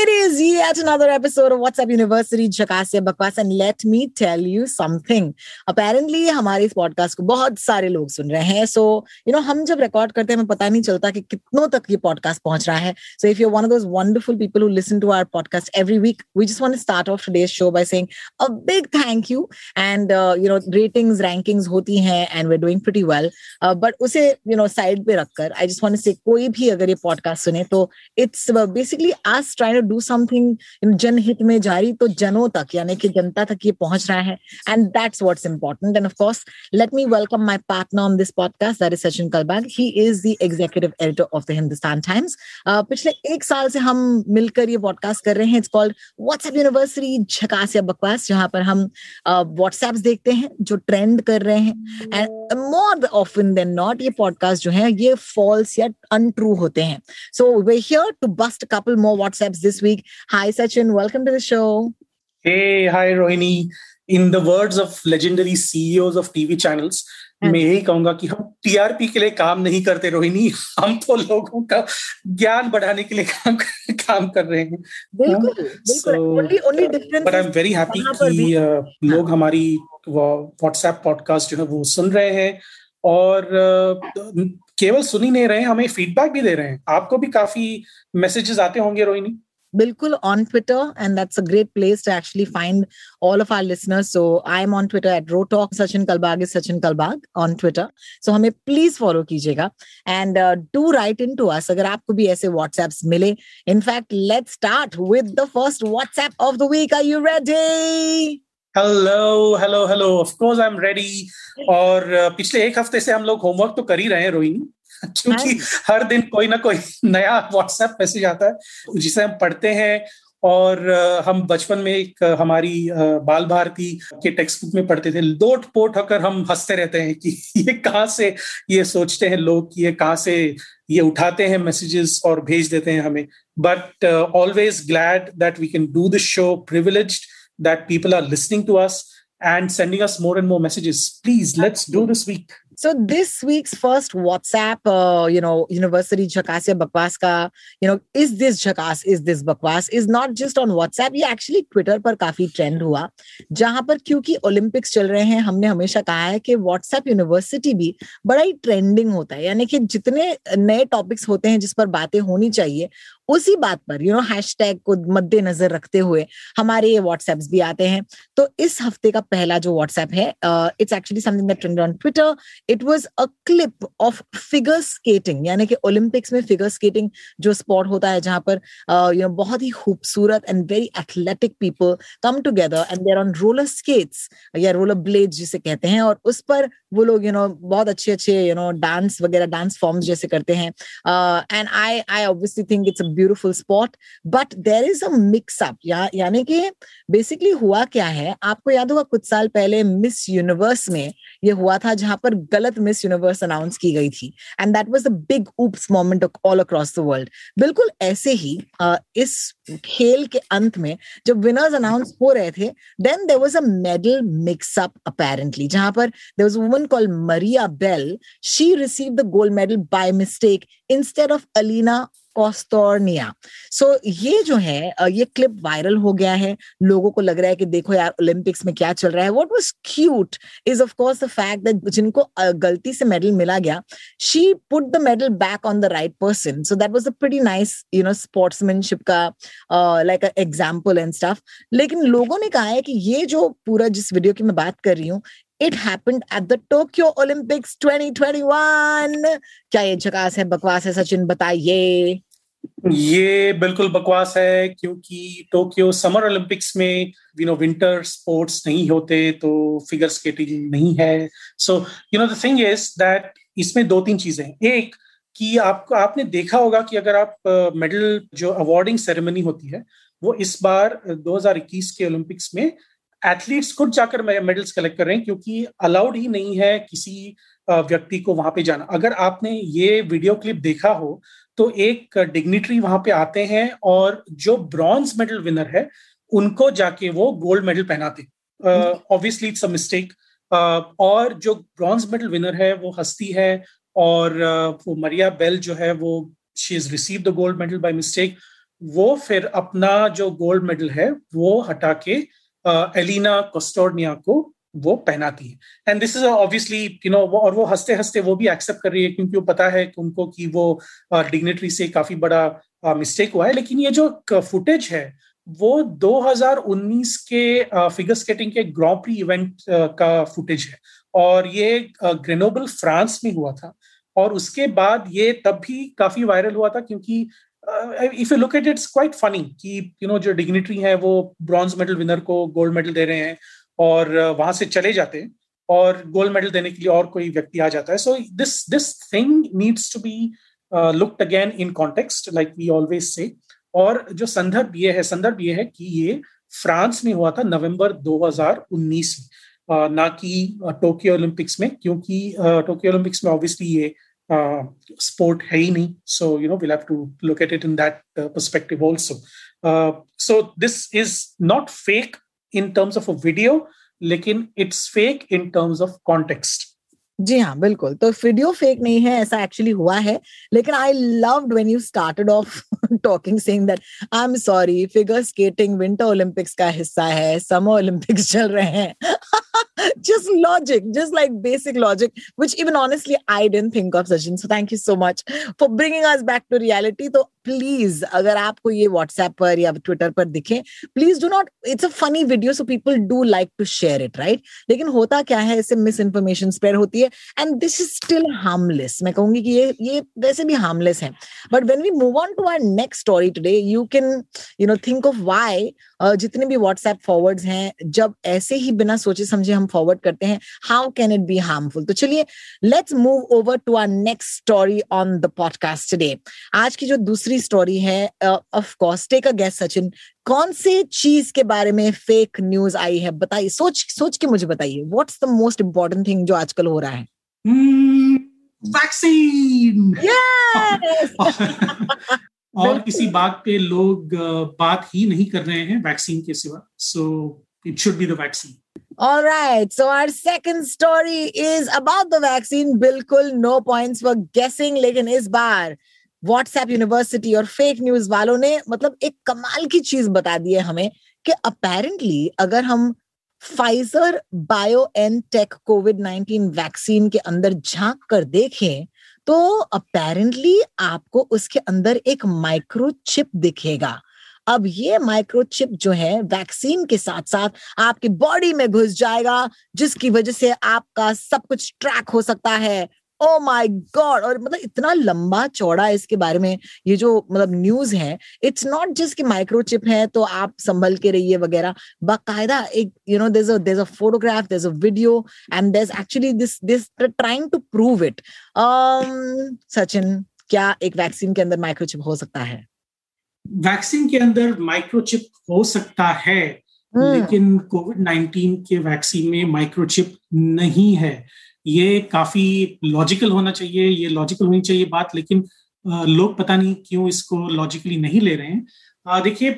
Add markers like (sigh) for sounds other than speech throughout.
It is yet another episode of WhatsApp University Jhakasya Bakwas and let me tell you something. Apparently, हमारे इस podcast को बहुत सारे लोग सुन रहे हैं. सो यू नो हम जब रिकॉर्ड करते हैं, हमें पता नहीं चलता कि कितनों तक ये पॉडकास्ट पहुँच रहा है. So if you one of those wonderful people who listen to our podcast every week we just want to start off today's show by saying a big thank you and you know ratings rankings होती हैं and we are doing pretty well but उसे you know side पे रखकर आई just want to से कोई भी अगर ये पॉडकास्ट सुने तो it's basically us trying to do something जनहित में जारी तो जनों तक यानी कि जनता तक ये पहुँच रहा है and that's what's important and of course let me welcome my partner on this podcast that is Sachin Kalbag he is the executive editor of the Hindustan Times पिछले एक साल से हम मिलकर ये पॉडकास्ट कर रहे हैं इट्स कॉल्ड व्हाट्सएप यूनिवर्सिटी झकास या बकवास जहाँ पर हम व्हाट्सएप uh, देखते हैं जो ट्रेंड कर रहे हैं and more often than not ये पॉडकास्ट जो है ये फॉल्स या अनट्रू होते हैं so we're here to bust couple more WhatsApps this week hi Sachin welcome to the show Hey, hi Rohini. In the words of legendary CEOs of TV channels, मैं यही कहूँगा कि हम टीआरपी के लिए काम नहीं करते रोहिणी। हम तो लोगों का ज्ञान बढ़ाने के लिए काम काम कर रहे हैं। बिल्कुल आई एम वेरी हैप्पी कि uh, लोग हमारी व्हाट्सएप पॉडकास्ट जो है वो सुन रहे हैं और uh, केवल सुन ही नहीं रहे हमें फीडबैक भी दे रहे हैं। आपको भी काफ़ी मैसेजेस आते होंगे Rohini. Bilkul on Twitter, and that's a great place to actually find all of our listeners. So I'm on Twitter at Rotalk. Sachin Kalbag is Sachin Kalbag on Twitter. So हमें please follow कीजिएगा and uh, do write into us अगर आपको भी ऐसे WhatsApps मिले. In fact, let's start with the first WhatsApp of the week. Are you ready? Hello hello hello of course I am ready और uh, पिछले एक हफ्ते से हम लोग होमवर्क तो कर ही रहे हैं रोहिणी (laughs) क्योंकि हर दिन कोई ना कोई (laughs) नया व्हाट्सएप मैसेज आता है जिसे हम पढ़ते हैं और हम बचपन में एक हमारी बाल भारती के टेक्स्ट बुक में पढ़ते थे। लोट पोट होकर हम हँसते रहते हैं कि (laughs) ये कहाँ से ये सोचते हैं लोग कि ये कहाँ से ये उठाते हैं मैसेजेस और भेज देते हैं हमें। But always glad that we can do this show privilege that people are listening to us and sending us more and more messages please let's do this week. So this week's first WhatsApp, uh, you know, University Jhakasya Bakwas ka, you know, is this Jhakas, is this Bakwas, is not just on WhatsApp, ये actually Twitter पर काफ़ी trend हुआ जहाँ पर क्योंकि Olympics चल रहे हैं हमने हमेशा कहा है कि WhatsApp यूनिवर्सिटी भी बड़ा ही ट्रेंडिंग होता है यानी कि जितने नए टॉपिक्स होते हैं जिस पर बातें होनी चाहिए उसी बात पर यू नो हैशटैग को मद्देनजर रखते हुए हमारे ये व्हाट्सएप्स भी आते हैं। तो इस हफ़्ते का पहला जो व्हाट्सएप है it's actually something that trend on Twitter it was a clip of figure skating यानी कि ओलंपिक्स में फिगर स्केटिंग जो स्पॉट होता है जहाँ पर यू नो बहुत ही खूबसूरत and very athletic people come together and there on roller skates या रोलर ब्लेड जिसे कहते हैं, और उस पर वो लोग यू नो बहुत अच्छे अच्छे यू नो डांस वगैरह डांस फॉर्म्स जैसे करते हैं। And I I obviously think it's a beautiful spot but there is a mix up up यानी कि बेसिकली हुआ क्या है? आपको याद होगा कुछ साल पहले मिस यूनिवर्स में ये हुआ था जहाँ पर गलत मिस यूनिवर्स अनाउंस की गई थी। And that was a big oops moment all across the world बिल्कुल ऐसे ही इस खेल के अंत में जब विनर्स अनाउंस हो रहे थे then there was a medal mix up apparently जहाँ पर there was woman call Maria Bell she receive the gold medal by mistake instead of Alina Kostornaia so so, ये जो है ये क्लिप वायरल हो गया है। लोगों को लग रहा है कि देखो यार ओलंपिक्स में क्या चल रहा है। What was cute is of course the fact that जिनको गलती से मेडल मिला गया she put the medal back on the right person so that was a pretty nice you know sportsmanship का लाइक एग्जांपल एंड स्टफ़ लेकिन लोगों ने कहा है कि ये जो पूरा जिस वीडियो की मैं बात कर रही हूँ it happened at the Tokyo Olympics 2021 क्या ये झकास है? बकवास है सचिन, बताइए। ये बिल्कुल बकवास है, क्योंकि टोक्यो समर ओलंपिक्स में यू नो विंटर स्पोर्ट्स नहीं होते तो फिगर स्केटिंग नहीं है। So you know the thing is that इसमें दो तीन चीज़ें हैं। एक, कि आपको आपने देखा होगा कि अगर आप मेडल जो अवार्डिंग सेरेमनी होती है, वो इस बार 2021 के ओलंपिक्स में एथलीट्स खुद जाकर मेडल्स कलेक्ट कर रहे हैं क्योंकि अलाउड ही नहीं है किसी व्यक्ति को वहाँ पे जाना। अगर आपने ये वीडियो क्लिप देखा हो तो एक डिग्निटरी वहाँ पे आते हैं और जो ब्रॉन्ज मेडल विनर है उनको जाके वो गोल्ड मेडल पहनाते ऑब्वियसली इट्स अ मिस्टेक और जो ब्रॉन्ज मेडल विनर है वो हस्ती है और uh, वो मरिया बेल जो है वो she is receive the gold medal by mistake वो फिर अपना जो गोल्ड मेडल है वो हटा के एलिना कोस्टोर्निया को वो पहनाती है। And this is obviously you know और वो हँसते हँसते वो भी एक्सेप्ट कर रही है क्योंकि वो पता है उनको कि वो डिग्नेटरी से काफ़ी बड़ा मिस्टेक हुआ है। लेकिन ये जो फुटेज है, वो 2019 के फिगर स्केटिंग के ग्रॉप्री इवेंट का फुटेज है। और ये ग्रेनोबल फ्रांस में हुआ था। और उसके बाद ये तब भी काफ़ी वायरल हुआ था क्योंकि if you look at it's quite funny कि यू नो जो डिग्निटरी है, वो ब्रॉन्ज मेडल विनर को गोल्ड मेडल दे रहे हैं और वहाँ से चले जाते हैं और गोल्ड मेडल देने के लिए और कोई व्यक्ति आ जाता है। So this this thing needs to be looked again in context like we always say और जो संदर्भ ये है, संदर्भ ये है कि ये फ्रांस में हुआ था नवंबर 2019 में। ना कि टोक्यो ओलंपिक्स में, क्योंकि टोक्यो ओलंपिक्स में ऑब्वियसली ये स्पोर्ट है ही नहीं so you know will have to look at it in that perspective also so this is not fake in terms of a video लेकिन it's fake in terms of context जी हाँ बिल्कुल। तो video fake नहीं है, ऐसा actually हुआ है। लेकिन I loved when you started off talking saying that I am sorry figure skating winter Olympics का हिस्सा है समर ओलंपिक्स चल रहे हैं। (laughs) (laughs) just logic, just like basic logic, which even honestly I didn't think of, Sachin. So thank you so much for bringing us back to reality. तो please अगर आपको ये व्हाट्सएप पर या ट्विटर पर दिखे please do not it's a funny video so people do like to share it right लेकिन होता क्या है इससे मिस इन्फॉर्मेशन स्प्रेड होती है and this is still harmless मैं कहूँगी कि ये ये वैसे भी हार्मलेस है but when we move on to our next story today you can you know think of why जितने भी व्हाट्सएप फॉरवर्ड्स हैं जब ऐसे ही बिना सोचे समझे हम फॉरवर्ड करते हैं how can it be harmful तो चलिए let's move over to our next story on the podcast today आज की जो दूसरी स्टोरी है of course take a guess Sachin कौन से चीज़ के बारे में फेक न्यूज़ आई है? बताइए सोच सोच के मुझे बताइए what's the most important thing जो आजकल हो रहा है? Vaccine hmm, yes! (laughs) और किसी बात पे लोग बात ही नहीं कर रहे हैं वैक्सीन के सिवा so it should be the vaccine All right. So our second story is about the vaccine. बिल्कुल no points for guessing. लेकिन इस बार व्हाट्सएप यूनिवर्सिटी और फेक न्यूज़ वालों ने मतलब एक कमाल की चीज़ बता दी है हमें कि अपेरेंटली अगर हम BioNTech COVID nineteen vaccine के अंदर झाँक कर देखें तो अपेरेंटली आपको उसके अंदर एक माइक्रोचिप दिखेगा अब ये माइक्रोचिप जो है वैक्सीन के साथ साथ आपकी बॉडी में घुस जाएगा, जिसकी वजह से आपका सब कुछ ट्रैक हो सकता है। ओ माय गॉड और मतलब इतना लंबा चौड़ा इसके बारे में ये जो मतलब न्यूज़ है इट्स नॉट जस्ट कि माइक्रोचिप है तो आप संभल के रहिए वगैरह। बाकायदा एक you know there there a photograph there a video and there actually this this trying to prove it Sachin क्या एक वैक्सीन के अंदर माइक्रोचिप हो सकता है? वैक्सीन के अंदर माइक्रोचिप हो सकता है hmm. लेकिन कोविड 19 के वैक्सीन में माइक्रोचिप नहीं है ये काफ़ी लॉजिकल होना चाहिए ये लॉजिकल होनी चाहिए बात लेकिन लोग पता नहीं क्यों इसको लॉजिकली नहीं ले रहे हैं देखिए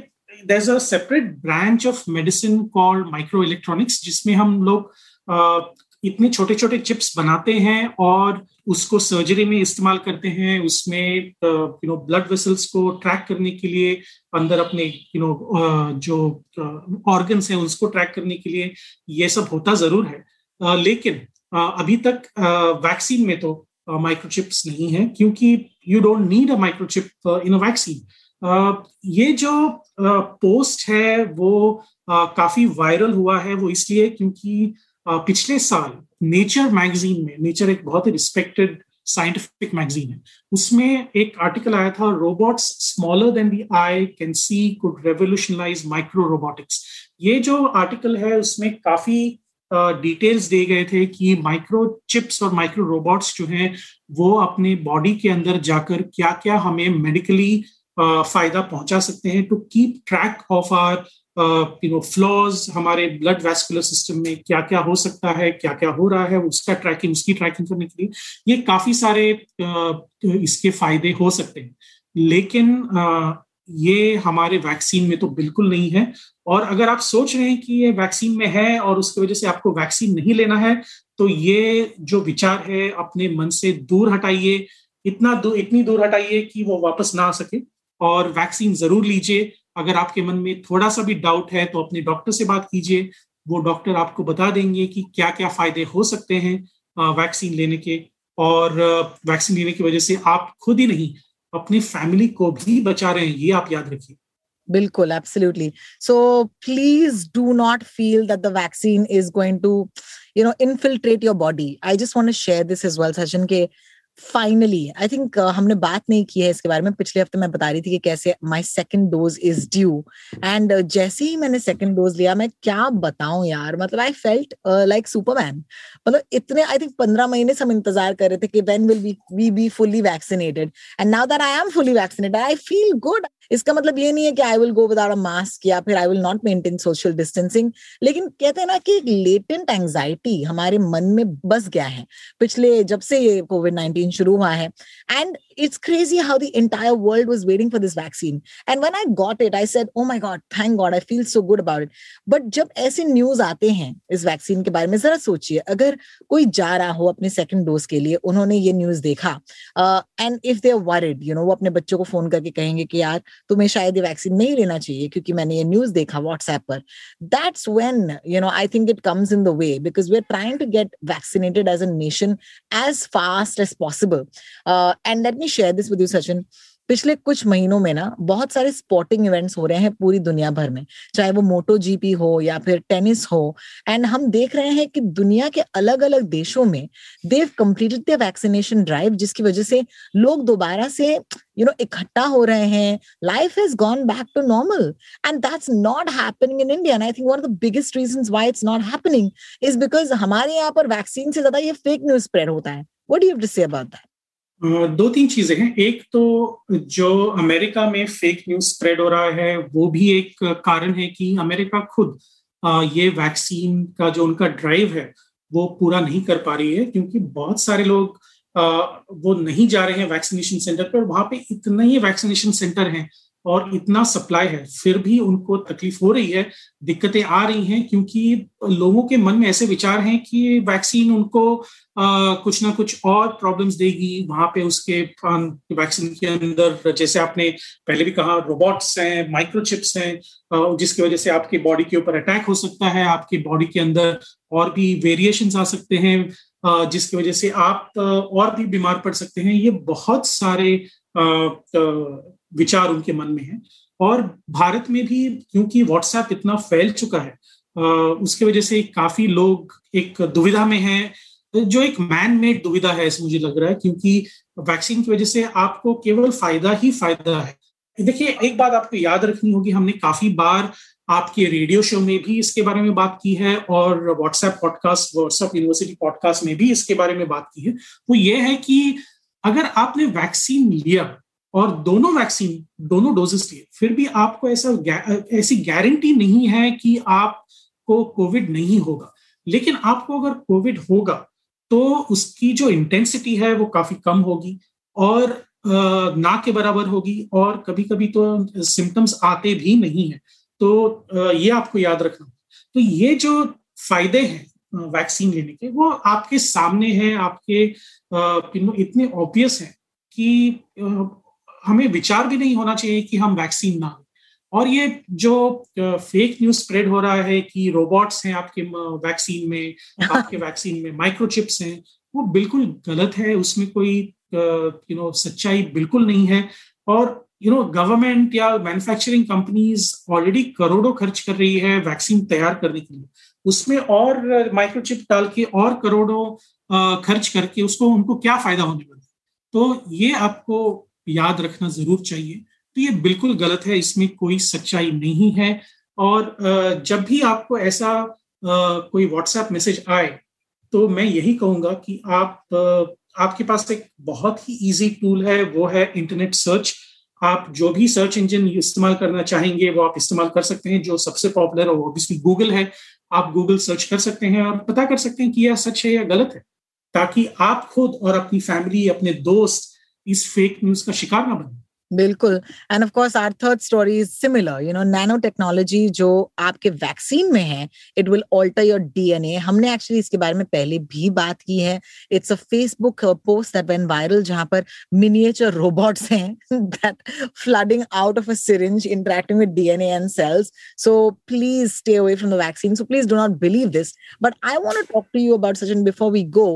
there a separate branch of medicine called micro electronics जिसमें हम लोग इतने छोटे छोटे चिप्स बनाते हैं और उसको सर्जरी में इस्तेमाल करते हैं, उसमें यू नो ब्लड वेसल्स को ट्रैक करने के लिए, अंदर अपने यू नो जो ऑर्गन्स हैं, उसको ट्रैक करने के लिए ये सब होता ज़रूर है। लेकिन अभी तक वैक्सीन में तो माइक्रोचिप्स नहीं है क्योंकि you don't need a microchip in a vaccine ये जो पोस्ट है वो काफ़ी वायरल हुआ है, वो इसलिए क्योंकि पिछले साल नेचर मैगजीन में नेचर एक बहुत ही रिस्पेक्टेड साइंटिफिक मैगजीन है, उसमें एक आर्टिकल आया था robots smaller than the eye can see could revolutionise micro robotics ये जो आर्टिकल है, उसमें काफ़ी डिटेल्स दिए गए थे कि माइक्रो चिप्स और माइक्रो रोबोट्स जो हैं, वो अपने बॉडी के अंदर जाकर क्या क्या हमें मेडिकली फ़ायदा पहुँचा सकते हैं to keep track of our you know flows हमारे ब्लड वैस्कुलर सिस्टम में क्या क्या हो सकता है क्या क्या हो रहा है उसका ट्रैकिंग उसकी ट्रैकिंग करने के लिए ये काफ़ी सारे uh, इसके फ़ायदे हो सकते हैं। लेकिन uh, ये हमारे वैक्सीन में तो बिल्कुल नहीं है और अगर आप सोच रहे हैं कि ये वैक्सीन में है और उसकी वजह से आपको वैक्सीन नहीं लेना है तो ये जो विचार है अपने मन से दूर हटाइए इतना दूर इतनी दूर हटाइए कि वो वापस ना आ सके और वैक्सीन ज़रूर लीजिए। अगर आपके मन में थोड़ा सा भी डाउट है तो अपने डॉक्टर से बात कीजिए। वो डॉक्टर आपको बता देंगे कि क्या क्या फ़ायदे हो सकते हैं वैक्सीन लेने के। और वैक्सीन लेने की वजह से आप खुद ही नहीं, अपनी फैमिली को भी बचा रहे हैं, ये आप याद रखिए। बिल्कुल absolutely so please do not feel that the vaccine is going to you know infiltrate your body I just want to share this as well Sachin के फाइनली आई थिंक हमने बात नहीं की है इसके बारे में। पिछले हफ़्ते मैं बता रही थी कि कैसे my second dose is due and जैसे ही मैंने सेकेंड डोज लिया, मैं क्या बताऊँ यार? मतलब आई फेल्ट लाइक सुपरमैन मतलब इतने आई थिंक पंद्रह महीने से हम इंतज़ार कर रहे थे कि when will we be fully vaccinated and now that I am fully vaccinated I feel good इसका मतलब ये नहीं है कि I will go without a mask या फिर I will not maintain social distancing लेकिन कहते हैं ना कि एक लेटेंट एंग्जाइटी हमारे मन में बस गया है। पिछले जब से ये कोविड नाइन्टीन शुरू हुआ है and it's crazy how the entire world was waiting for this vaccine. And when i got it, i said oh my god, thank god, i feel so good about it. But जब ऐसे news आते हैं इस vaccine के बारे में, जरा सोचिए, अगर कोई जा रहा हो अपने सेकंड डोज के लिए, उन्होंने ये न्यूज़ देखा and if they worried you know वो अपने बच्चों को फ़ोन करके कहेंगे कि यार, तुम्हें शायद ये वैक्सीन नहीं लेना चाहिए, क्योंकि मैंने ये न्यूज़ देखा व्हाट्सएप पर. That's when you know I think it comes in the way because we are trying to get vaccinated as a nation as fast as possible and let me share this with you Sachin पिछले कुछ महीनों में ना बहुत सारे sporting events हो रहे हैं पूरी दुनिया भर में। चाहे वो मोटो जीपी हो या फिर टेनिस हो। एंड हम देख रहे हैं कि दुनिया के अलग अलग देशों में they've completed the vaccination drive जिसकी वजह से लोग दोबारा से यू नो इकट्ठा हो रहे हैं। Life has gone back to normal and that's not happening in India I think one of the biggest reason why it's not happening is because हमारे यहाँ पर वैक्सीन से ज़्यादा ये फेक न्यूज़ स्प्रेड होता है। What you to say about that दो तीन चीज़ें हैं। एक तो जो अमेरिका में फेक न्यूज़ स्प्रेड हो रहा है, वो भी एक कारण है कि अमेरिका खुद ये वैक्सीन का जो उनका ड्राइव है, वो पूरा नहीं कर पा रही है क्योंकि बहुत सारे लोग वो नहीं जा रहे हैं वैक्सीनेशन सेंटर पर। वहाँ पे इतने ही वैक्सीनेशन सेंटर हैं और इतना सप्लाई है फिर भी उनको तकलीफ़ हो रही है दिक्कतें आ रही हैं क्योंकि लोगों के मन में ऐसे विचार हैं कि वैक्सीन उनको आ, कुछ ना कुछ और प्रॉब्लम्स देगी। वहाँ पे उसके वैक्सीन के अंदर जैसे आपने पहले भी कहा रोबोट्स हैं माइक्रोचिप्स हैं जिसकी वजह से आपकी बॉडी के ऊपर अटैक हो सकता है आपकी बॉडी के अंदर और भी वेरिएशन आ सकते हैं जिसकी वजह से आप और भी बीमार पड़ सकते हैं। ये बहुत सारे विचार उनके मन में है। और भारत में भी क्योंकि व्हाट्सएप इतना फैल चुका है उसके वजह से काफ़ी लोग एक दुविधा में हैं। जो एक मैन मेड दुविधा है, ऐसे मुझे लग रहा है, क्योंकि वैक्सीन की वजह से आपको केवल फ़ायदा ही फ़ायदा है। देखिए, एक बात आपको याद रखनी होगी, हमने काफ़ी बार आपके रेडियो शो में भी इसके बारे में बात की है, और WhatsApp podcast WhatsApp university podcast में भी इसके बारे में बात की है। वो ये है कि अगर आपने वैक्सीन लिया और दोनों वैक्सीन दोनों डोजेस लिए फिर भी आपको ऐसा ऐसी गारंटी नहीं है कि आपको कोविड नहीं होगा। लेकिन आपको अगर कोविड होगा तो उसकी जो इंटेंसिटी है वो काफ़ी कम होगी और ना के बराबर होगी और कभी कभी तो सिम्टम्स आते भी नहीं है। तो ये आपको याद रखना तो ये जो फ़ायदे हैं वैक्सीन लेने के, वो आपके सामने हैं, आपके इतने ऑब्वियस हैं कि हमें विचार भी नहीं होना चाहिए कि हम वैक्सीन ना और ये जो फेक न्यूज़ स्प्रेड हो रहा है कि रोबोट्स हैं आपके वैक्सीन में (laughs) आपके वैक्सीन में माइक्रोचिप्स हैं वो बिल्कुल गलत है उसमें कोई यू नो सच्चाई बिल्कुल नहीं है। और यू नो गवर्नमेंट या मैन्युफैक्चरिंग कंपनीज़ ऑलरेडी करोड़ों खर्च कर रही है वैक्सीन तैयार करने के लिए। उसमें और माइक्रोचिप डाल के और करोड़ों खर्च करके उसको उनको क्या फ़ायदा होने वाला तो ये आपको याद रखना ज़रूर चाहिए। तो ये बिल्कुल गलत है, इसमें कोई सच्चाई नहीं है। और जब भी आपको ऐसा कोई व्हाट्सएप मैसेज आए तो मैं यही कहूँगा कि आप आपके पास एक बहुत ही इजी टूल है, वो है इंटरनेट सर्च आप जो भी सर्च इंजन इस्तेमाल करना चाहेंगे, वो आप इस्तेमाल कर सकते हैं, जो सबसे पॉपुलर है वो ऑब्वियसली गूगल है। आप गूगल सर्च कर सकते हैं और पता कर सकते हैं कि यह सच है या गलत है, ताकि आप खुद और अपनी फैमिली अपने दोस्त इस फेक न्यूज़ का शिकार ना बने। बिल्कुल। And of course our third story is similar you know nano technology जो आपके वैक्सीन में है it will alter your DNA हमने एक्चुअली इसके बारे में पहले भी बात की है। It's a Facebook post that went viral जहाँ पर मिनिएचर रोबोट्स हैं that flooding out of a syringe interacting with DNA and cells so please stay away from the vaccine so please do not believe this but I want to talk to you about Sachin before we go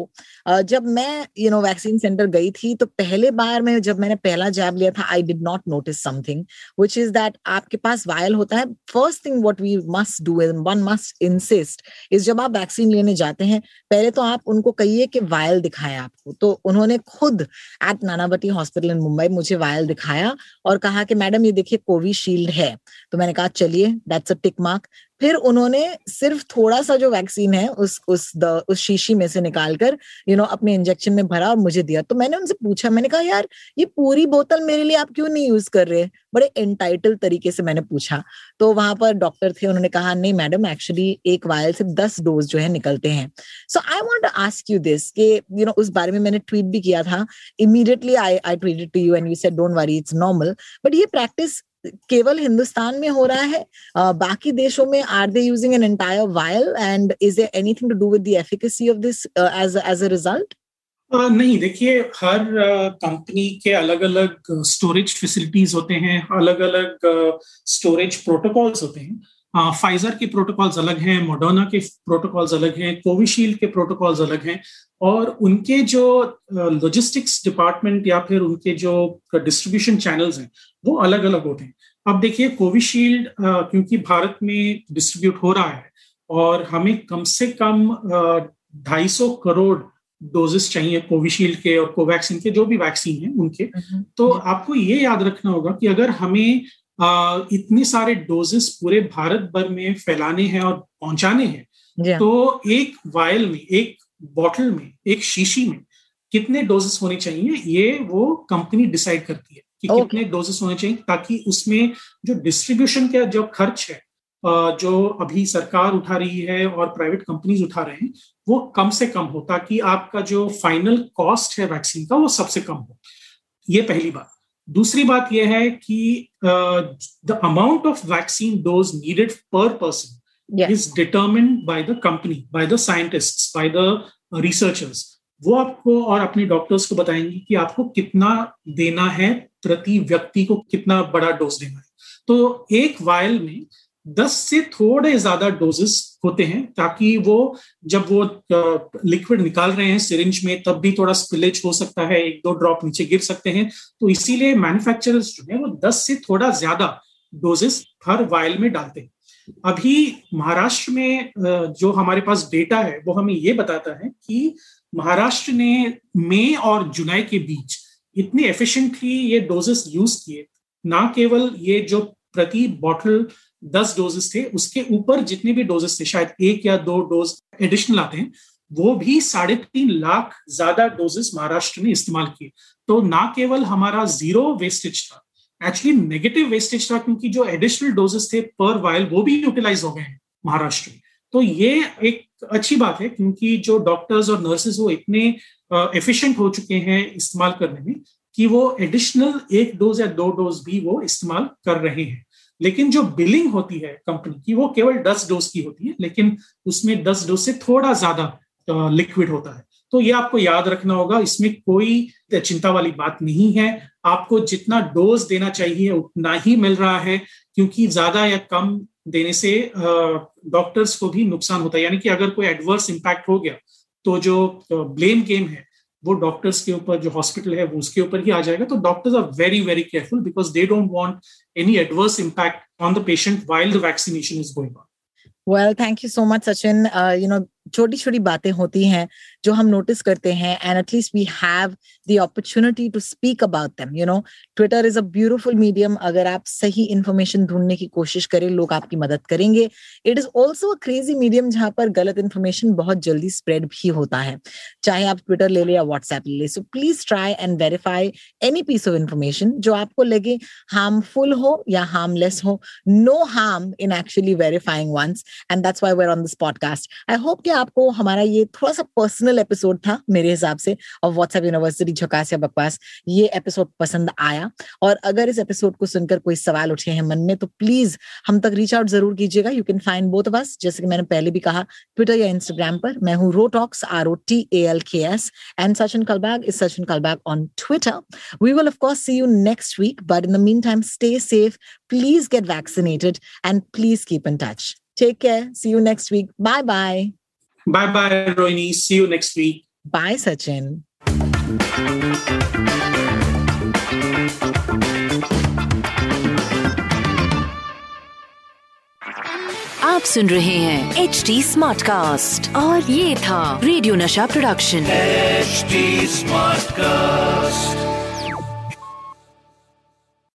जब मैं you know vaccine centre गई थी तो पहले बार में जब मैंने पहला जैब लिया था I did not notice something which is that आपके पास वायल होता है। First thing what we must do one must insist is जब आप वैक्सीन लेने जाते हैं, पहले तो आप उनको कहिए कि वायल दिखाए आपको। तो उन्होंने खुद at Nanavati hospital in Mumbai मुझे वायल दिखाया और कहा कि, मैडम, ये देखिए कोविशील्ड है। तो मैंने कहा, चलिए दैट्स अ टिक मार्क फिर उन्होंने सिर्फ़ थोड़ा सा जो वैक्सीन है उस उस द उस शीशी में से निकालकर यू you नो know, अपने इंजेक्शन में भरा और मुझे दिया। तो मैंने उनसे पूछा मैंने कहा यार ये पूरी बोतल मेरे लिए आप क्यों नहीं यूज़ कर रहे बड़े एंटाइटल तरीके से मैंने पूछा। तो वहाँ पर डॉक्टर थे उन्होंने कहा नहीं मैडम एक्चुअली एक वायल से दस डोज जो है निकलते हैं। So I want ask you this के यू नो उस बारे में मैंने ट्वीट भी किया था। Immediately I I tweeted to you and you said don't worry it's normal but ये प्रैक्टिस केवल हिंदुस्तान में हो रहा है uh, बाकी देशों में are they using an entire vial and is there anything to do with the efficacy of this as as a result नहीं देखिए हर कंपनी के अलग अलग स्टोरेज फैसिलिटीज़ होते हैं अलग अलग स्टोरेज प्रोटोकॉल्स होते हैं। फाइजर के प्रोटोकॉल्स अलग हैं मोडोना के प्रोटोकॉल्स अलग हैं कोविशील्ड के प्रोटोकॉल्स अलग हैं और उनके जो लॉजिस्टिक्स डिपार्टमेंट या फिर उनके जो डिस्ट्रीब्यूशन चैनल्स हैं वो अलग अलग होते हैं। अब देखिए कोविशील्ड क्योंकि भारत में डिस्ट्रीब्यूट हो रहा है और हमें कम से कम ढाई सौ करोड़ डोजेस चाहिए कोविशील्ड के और कोवैक्सीन के जो भी वैक्सीन है उनके। तो। आपको ये याद रखना होगा कि अगर हमें इतने सारे डोजेस पूरे भारत भर में फैलाने हैं और पहुँचाने हैं तो एक वायल में एक बॉटल में एक शीशी में कितने डोजेस होने चाहिए ये वो कंपनी डिसाइड करती है। कि okay. कितने डोजेस होने चाहिए ताकि उसमें जो डिस्ट्रीब्यूशन का जो खर्च है जो अभी सरकार उठा रही है और प्राइवेट कंपनीज़ उठा रहे हैं वो कम से कम हो ताकि आपका जो फाइनल कॉस्ट है वैक्सीन का वो सबसे कम हो। ये पहली बात। दूसरी बात यह है कि the amount of vaccine dose needed per person is determine by the company by the scientist by the researchers वो आपको और अपने डॉक्टर्स को बताएँगे कि आपको कितना देना है प्रति व्यक्ति को कितना बड़ा डोज देना है। तो एक वायल में दस से थोड़े ज़्यादा डोजेस होते हैं ताकि वो जब वो लिक्विड निकाल रहे हैं सिरिंज में, तब भी थोड़ा स्पिलेज हो सकता है, एक दो ड्रॉप नीचे गिर सकते हैं। तो इसीलिए मैन्युफैक्चरर्स जो है वो दस से थोड़ा ज़्यादा डोजेस हर वायल में डालते हैं। अभी महाराष्ट्र में जो हमारे पास डेटा है, वो हमें ये बताता है कि महाराष्ट्र ने मई और जुलाई के बीच इतने एफिशिएंटली ये डोजेस यूज़ किए, ना केवल ये जो प्रति बॉटल दस डोजेस थे, उसके ऊपर जितने भी डोजेस थे, शायद एक या दो डोज एडिशनल आते हैं, वो भी साढ़े तीन लाख ज़्यादा डोजेस महाराष्ट्र ने इस्तेमाल किए। तो ना केवल हमारा ज़ीरो वेस्टेज था एक्चुअली नेगेटिव वेस्टेज था, क्योंकि जो एडिशनल डोजेस थे पर वायल वो भी यूटिलाइज हो गए हैं महाराष्ट्र में। तो ये एक अच्छी बात है, क्योंकि जो डॉक्टर्स और नर्सेज वो इतने एफिशिएंट हो चुके हैं इस्तेमाल करने में कि वो एडिशनल एक डोज या दो डोज भी वो इस्तेमाल कर रहे हैं। लेकिन जो बिलिंग होती है कंपनी की, वो केवल दस डोज की होती है, लेकिन उसमें दस डोज से थोड़ा ज़्यादा लिक्विड होता है। तो ये आपको याद रखना होगा, इसमें कोई चिंता वाली बात नहीं है। आपको जितना डोज देना चाहिए, उतना ही मिल रहा है, क्योंकि ज़्यादा या कम देने से डॉक्टर्स को भी नुकसान होता है। यानी कि अगर कोई एडवर्स इम्पैक्ट हो गया तो जो ब्लेम गेम है वो डॉक्टर्स के ऊपर जो हॉस्पिटल है वो उसके ऊपर ही आ जाएगा। तो doctors are very very careful because they don't want any adverse impact on the patient while vaccination is going on thank you so much, Sachin. Uh, you know, छोटी छोटी बातें होती हैं, जो हम नोटिस करते हैं and at least we have the opportunity to speak about them you know Twitter is a beautiful medium अगर आप सही इंफॉर्मेशन ढूँढने की कोशिश करें, लोग आपकी मदद करेंगे. It is also a crazy medium जहाँ पर गलत इंफॉर्मेशन बहुत जल्दी स्प्रेड भी होता है. चाहे आप ट्विटर ले लें या व्हाट्सएप ले ले so please try and verify any piece of information जो आपको लगे हार्मफुल हो या हार्मलेस हो. No harm in actually verifying once and that's why we're on this podcast I hope कि आपको हमारा ये थोड़ा सा पर्सनल एपिसोड था मेरे हिसाब से और व्हाट्सएप यूनिवर्सिटी झकास या बकवास ये एपिसोड पसंद आया और अगर इस एपिसोड को सुनकर कोई सवाल उठे हैं मन में तो प्लीज़ हम तक रीच आउट ज़रूर कीजिएगा you can find both of us जैसे कि मैंने पहले भी कहा ट्विटर या इंस्टाग्राम पर मैं हूँ rotalks R O T A L K S and Sachin Kalbag is Sachin Kalbag on Twitter we will of course see you next week but in the meantime stay safe please get vaccinated and please keep in touch Take care. See you next week. Bye bye. Bye bye, Roini. See you next week. Bye, Sachin. आप सुन रहे हैं H D smart cast और ये था radio नशा production HD smart cast